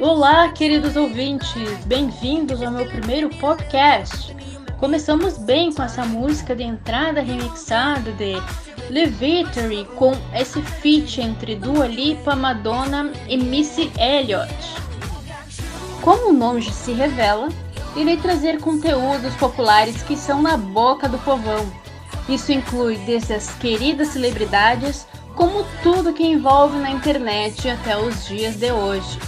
Olá, queridos ouvintes, bem-vindos ao meu primeiro podcast. Começamos bem com essa música de entrada remixada de Levitory com esse feat entre Dua Lipa, Madonna e Missy Elliott. Como o nome se revela, irei trazer conteúdos populares que são na boca do povão. Isso inclui desde as queridas celebridades, como tudo que envolve na internet até os dias de hoje.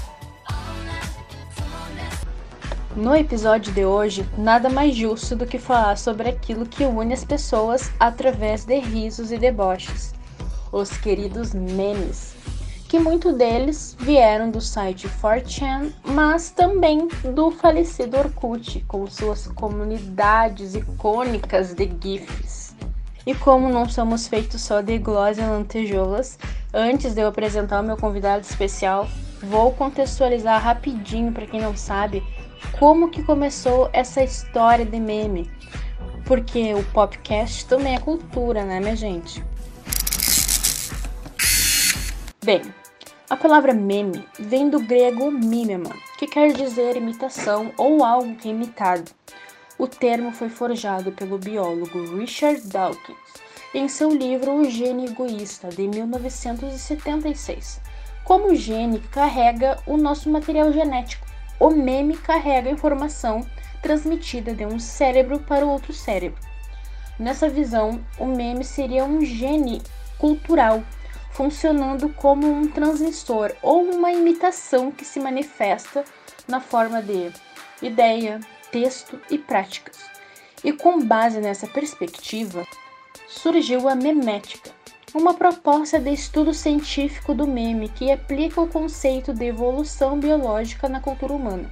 No episódio de hoje, nada mais justo do que falar sobre aquilo que une as pessoas através de risos e deboches, os queridos memes, que muitos deles vieram do site 4chan, mas também do falecido Orkut, com suas comunidades icônicas de GIFs. E como não somos feitos só de glória e lantejoulas, antes de eu apresentar o meu convidado especial, vou contextualizar rapidinho para quem não sabe como que começou essa história de meme. Porque o podcast também é cultura, né, minha gente? Bem, a palavra meme vem do grego mimema, que quer dizer imitação ou algo que é imitado. O termo foi forjado pelo biólogo Richard Dawkins em seu livro O Gene Egoísta, de 1976. Como o gene carrega o nosso material genético, o meme carrega informação transmitida de um cérebro para outro cérebro. Nessa visão, o meme seria um gene cultural, funcionando como um transmissor ou uma imitação que se manifesta na forma de ideia, texto e práticas. E com base nessa perspectiva, surgiu a memética, uma proposta de estudo científico do meme que aplica o conceito de evolução biológica na cultura humana.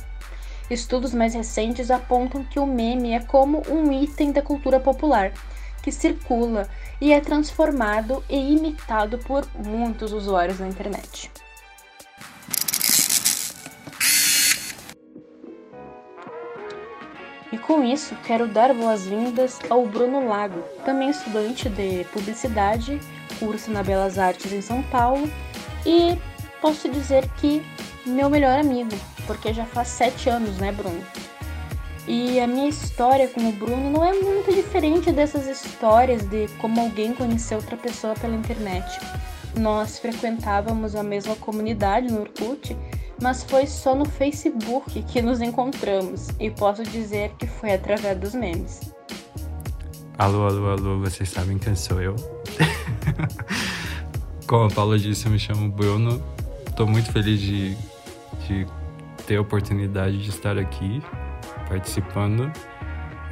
Estudos mais recentes apontam que o meme é como um item da cultura popular, que circula e é transformado e imitado por muitos usuários na internet. E com isso, quero dar boas-vindas ao Bruno Lago, também estudante de publicidade curso na Belas Artes em São Paulo e posso dizer que meu melhor amigo, porque já faz sete anos, né, Bruno? E a minha história com o Bruno não é muito diferente dessas histórias de como alguém conheceu outra pessoa pela internet. Nós frequentávamos a mesma comunidade no Orkut, mas foi só no Facebook que nos encontramos, e posso dizer que foi através dos memes. Alô, alô, alô, vocês sabem quem sou eu? Como a Paula disse, eu me chamo Bruno. Estou muito feliz de, de ter a oportunidade de estar aqui participando.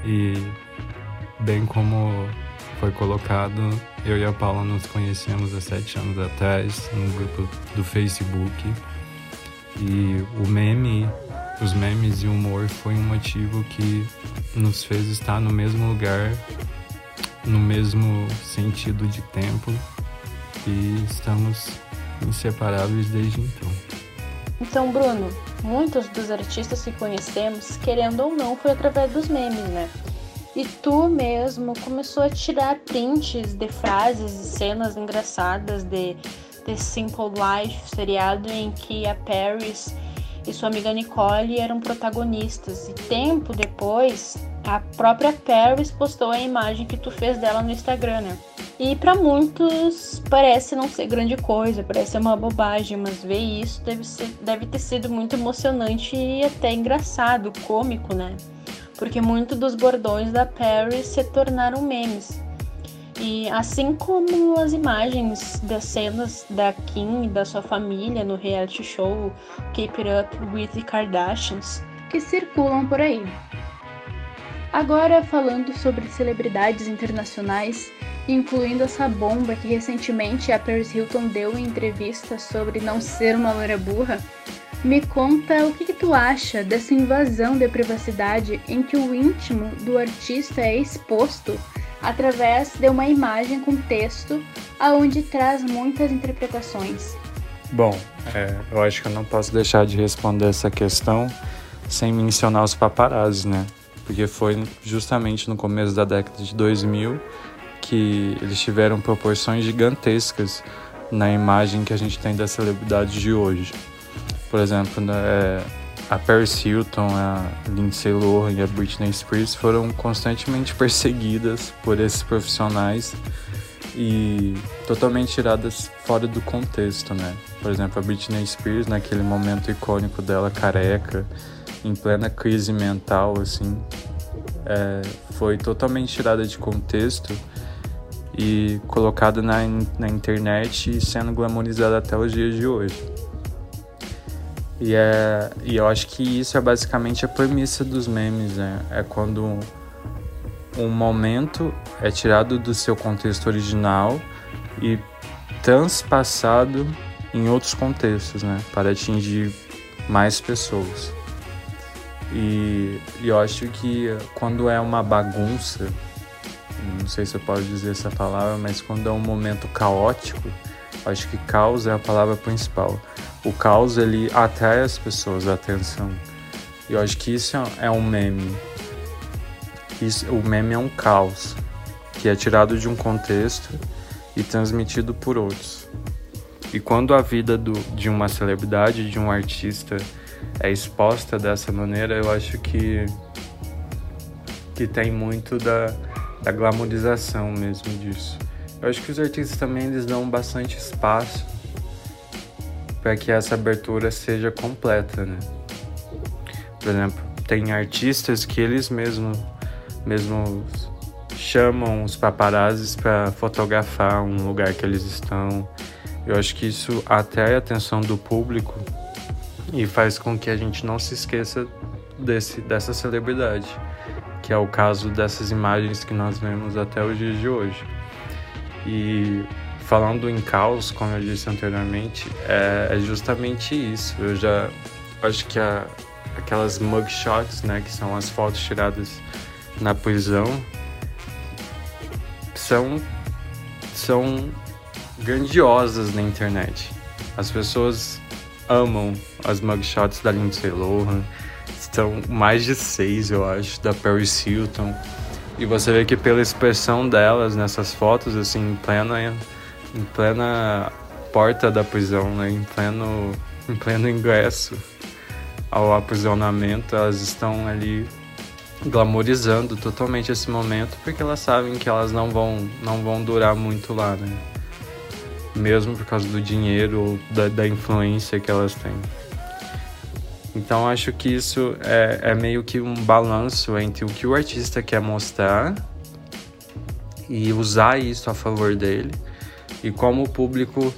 E, bem como foi colocado, eu e a Paula nos conhecemos há sete anos atrás no grupo do Facebook. E o meme, os memes e o humor foi um motivo que nos fez estar no mesmo lugar no mesmo sentido de tempo e estamos inseparáveis desde então. Então, Bruno, muitos dos artistas que conhecemos, querendo ou não, foi através dos memes, né? E tu mesmo começou a tirar prints de frases e cenas engraçadas de The Simple Life, seriado em que a Paris e sua amiga Nicole eram protagonistas. E tempo depois, a própria Paris postou a imagem que tu fez dela no Instagram, né? E para muitos parece não ser grande coisa, parece uma bobagem, mas ver isso deve, ser, deve ter sido muito emocionante e até engraçado, cômico, né? Porque muitos dos bordões da Paris se tornaram memes. E assim como as imagens das cenas da Kim e da sua família no reality show Keep It Up with the Kardashians, que circulam por aí. Agora falando sobre celebridades internacionais, incluindo essa bomba que recentemente a Paris Hilton deu em entrevista sobre não ser uma loira burra, me conta o que, que, tu acha dessa invasão de privacidade em que o íntimo do artista é exposto através de uma imagem com texto aonde traz muitas interpretações. Bom, é, eu acho que eu não posso deixar de responder essa questão sem mencionar os paparazzi, né? Porque foi justamente no começo da década de 2000 que eles tiveram proporções gigantescas na imagem que a gente tem das celebridades de hoje. Por exemplo, né, é, a Paris Hilton, a Lindsay Lohan e a Britney Spears foram constantemente perseguidas por esses profissionais e totalmente tiradas fora do contexto, né? Por exemplo, a Britney Spears, naquele momento icônico dela, careca, em plena crise mental, assim, é, foi totalmente tirada de contexto e colocada na, na internet e sendo glamorizada até os dias de hoje. E, é, e eu acho que isso é basicamente a premissa dos memes, né? É quando um momento é tirado do seu contexto original e transpassado em outros contextos, né? Para atingir mais pessoas. E, e eu acho que quando é uma bagunça, não sei se eu posso dizer essa palavra, mas quando é um momento caótico, acho que caos é a palavra principal. O caos ele atrai as pessoas a atenção. E eu acho que isso é um meme. Isso, o meme é um caos que é tirado de um contexto e transmitido por outros. E quando a vida do, de uma celebridade, de um artista, é exposta dessa maneira, eu acho que, que tem muito da, da glamorização mesmo disso. Eu acho que os artistas também eles dão bastante espaço para que essa abertura seja completa, né? Por exemplo, tem artistas que eles mesmos mesmo chamam os paparazzis para fotografar um lugar que eles estão. Eu acho que isso atrai a atenção do público e faz com que a gente não se esqueça desse, dessa celebridade, que é o caso dessas imagens que nós vemos até os dias de hoje. E falando em caos, como eu disse anteriormente, é, é justamente isso. Eu já acho que a, aquelas mugshots, né, que são as fotos tiradas na prisão, são são grandiosas na internet. As pessoas amam as mugshots da Lindsay Lohan. Estão mais de seis, eu acho, da Paris Hilton. E você vê que pela expressão delas nessas fotos, assim, em plena, em plena porta da prisão, né? em, pleno, em pleno ingresso ao aprisionamento, elas estão ali glamorizando totalmente esse momento porque elas sabem que elas não vão, não vão durar muito lá, né? Mesmo por causa do dinheiro ou da, da influência que elas têm. Então acho que isso é, é meio que um balanço entre o que o artista quer mostrar e usar isso a favor dele e como o público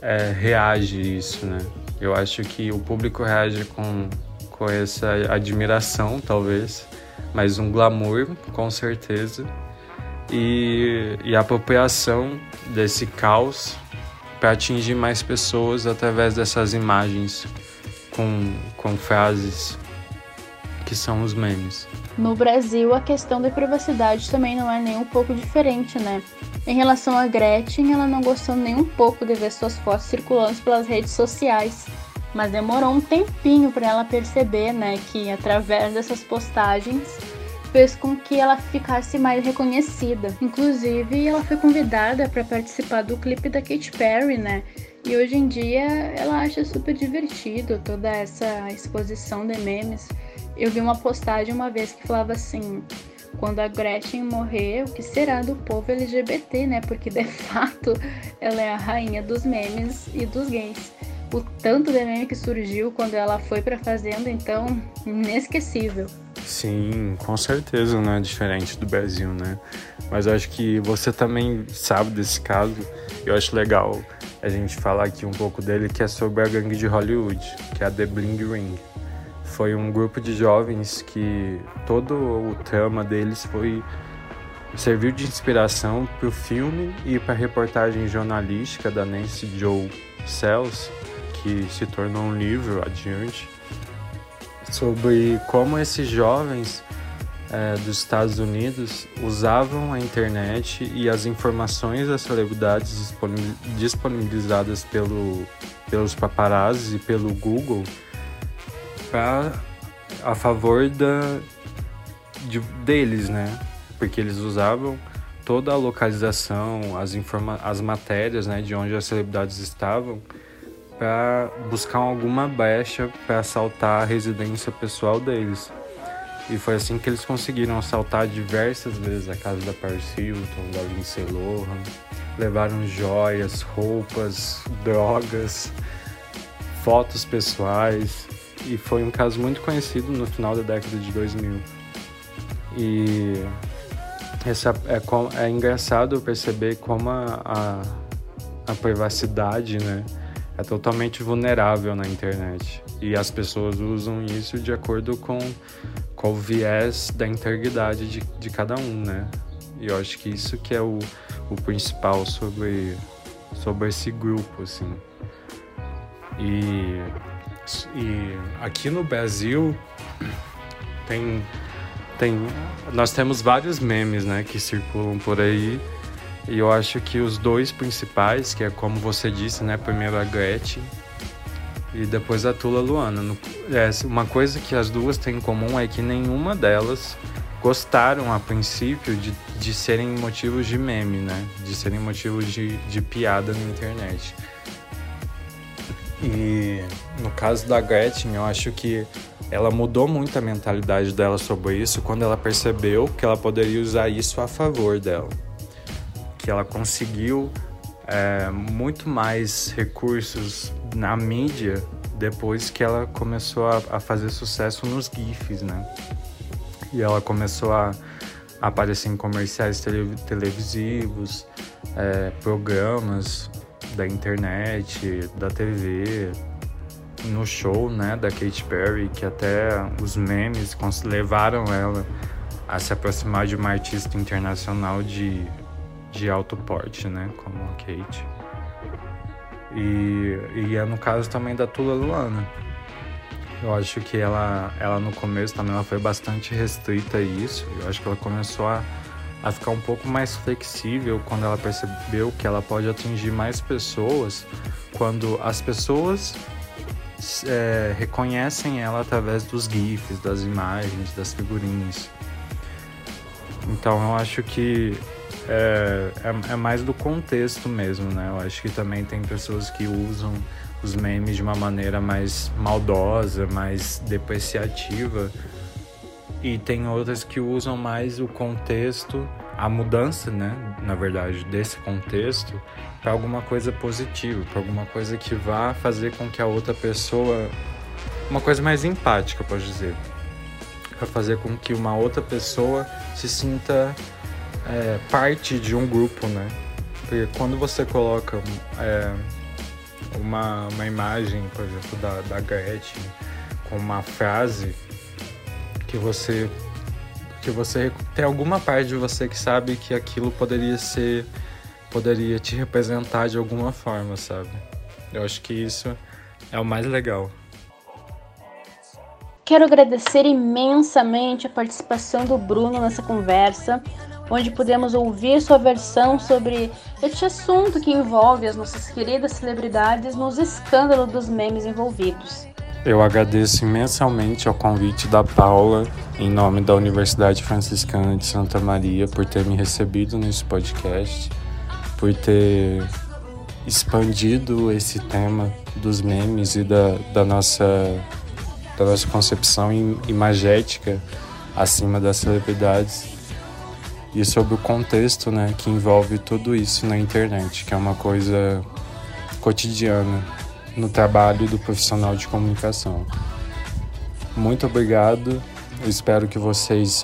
é, reage a isso, né? Eu acho que o público reage com, com essa admiração, talvez, mas um glamour, com certeza, e, e a apropriação desse caos para atingir mais pessoas através dessas imagens com, com frases que são os memes. No Brasil, a questão da privacidade também não é nem um pouco diferente, né? Em relação a Gretchen, ela não gostou nem um pouco de ver suas fotos circulando pelas redes sociais, mas demorou um tempinho para ela perceber, né, que através dessas postagens fez com que ela ficasse mais reconhecida. Inclusive, ela foi convidada para participar do clipe da Katy Perry, né? E hoje em dia ela acha super divertido toda essa exposição de memes. Eu vi uma postagem uma vez que falava assim: quando a Gretchen morrer, o que será do povo LGBT, né? Porque de fato ela é a rainha dos memes e dos gays. O tanto de meme que surgiu quando ela foi pra fazenda, então, inesquecível. Sim, com certeza não é diferente do Brasil, né? Mas eu acho que você também sabe desse caso. Eu acho legal a gente falar aqui um pouco dele, que é sobre a gangue de Hollywood, que é a The Bling Ring. Foi um grupo de jovens que todo o trama deles foi serviu de inspiração para o filme e para a reportagem jornalística da Nancy Joe Sells, que se tornou um livro adiante sobre como esses jovens é, dos Estados Unidos usavam a internet e as informações das celebridades disponibilizadas pelo, pelos paparazzi e pelo Google pra, a favor da, de, deles, né? Porque eles usavam toda a localização, as, informa as matérias né, de onde as celebridades estavam para buscar alguma brecha para assaltar a residência pessoal deles. E foi assim que eles conseguiram assaltar diversas vezes a casa da Paris Hilton, da Lindsay Lohan. Levaram joias, roupas, drogas, fotos pessoais. E foi um caso muito conhecido no final da década de 2000. E essa, é, é engraçado perceber como a, a, a privacidade né, é totalmente vulnerável na internet. E as pessoas usam isso de acordo com qual o viés da integridade de, de cada um, né? E eu acho que isso que é o, o principal sobre, sobre esse grupo, assim. E, e aqui no Brasil tem, tem nós temos vários memes, né, que circulam por aí. E eu acho que os dois principais, que é como você disse, né, primeiro a Gretchen e depois a Tula Luana. É, uma coisa que as duas têm em comum é que nenhuma delas gostaram a princípio de, de serem motivos de meme, né? De serem motivos de, de piada na internet. E no caso da Gretchen, eu acho que ela mudou muito a mentalidade dela sobre isso quando ela percebeu que ela poderia usar isso a favor dela. Que ela conseguiu é, muito mais recursos na mídia depois que ela começou a, a fazer sucesso nos GIFs, né? E ela começou a, aparecer em comerciais tele, televisivos, é, programas da internet, da TV, no show, né, da Katy Perry, que até os memes levaram ela a se aproximar de uma artista internacional de de alto porte, né? Como a Kate. E, e é no caso também da Tula Luana. Eu acho que ela, ela no começo também ela foi bastante restrita a isso. Eu acho que ela começou a, a ficar um pouco mais flexível quando ela percebeu que ela pode atingir mais pessoas quando as pessoas é, reconhecem ela através dos GIFs, das imagens, das figurinhas. Então eu acho que é, é, é, mais do contexto mesmo, né? Eu acho que também tem pessoas que usam os memes de uma maneira mais maldosa, mais depreciativa, e tem outras que usam mais o contexto, a mudança, né? Na verdade, desse contexto para alguma coisa positiva, para alguma coisa que vá fazer com que a outra pessoa, uma coisa mais empática, pode dizer, para fazer com que uma outra pessoa se sinta é, parte de um grupo, né? Porque quando você coloca é, uma, uma imagem, por exemplo, da, da Gretchen com uma frase que você que você tem alguma parte de você que sabe que aquilo poderia ser poderia te representar de alguma forma, sabe? Eu acho que isso é o mais legal. Quero agradecer imensamente a participação do Bruno nessa conversa onde podemos ouvir sua versão sobre este assunto que envolve as nossas queridas celebridades nos escândalos dos memes envolvidos. Eu agradeço imensamente ao convite da Paula, em nome da Universidade Franciscana de Santa Maria, por ter me recebido nesse podcast, por ter expandido esse tema dos memes e da, da, nossa, da nossa concepção imagética acima das celebridades e sobre o contexto né, que envolve tudo isso na internet, que é uma coisa cotidiana no trabalho do profissional de comunicação. Muito obrigado, eu espero que vocês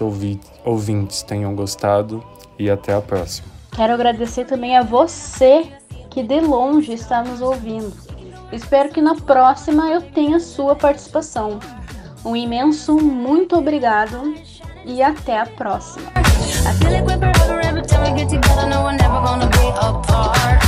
ouvintes tenham gostado e até a próxima. Quero agradecer também a você que de longe está nos ouvindo. Espero que na próxima eu tenha sua participação. Um imenso muito obrigado e até a próxima. I feel like we're forever every time we get together. No, we're never gonna be apart.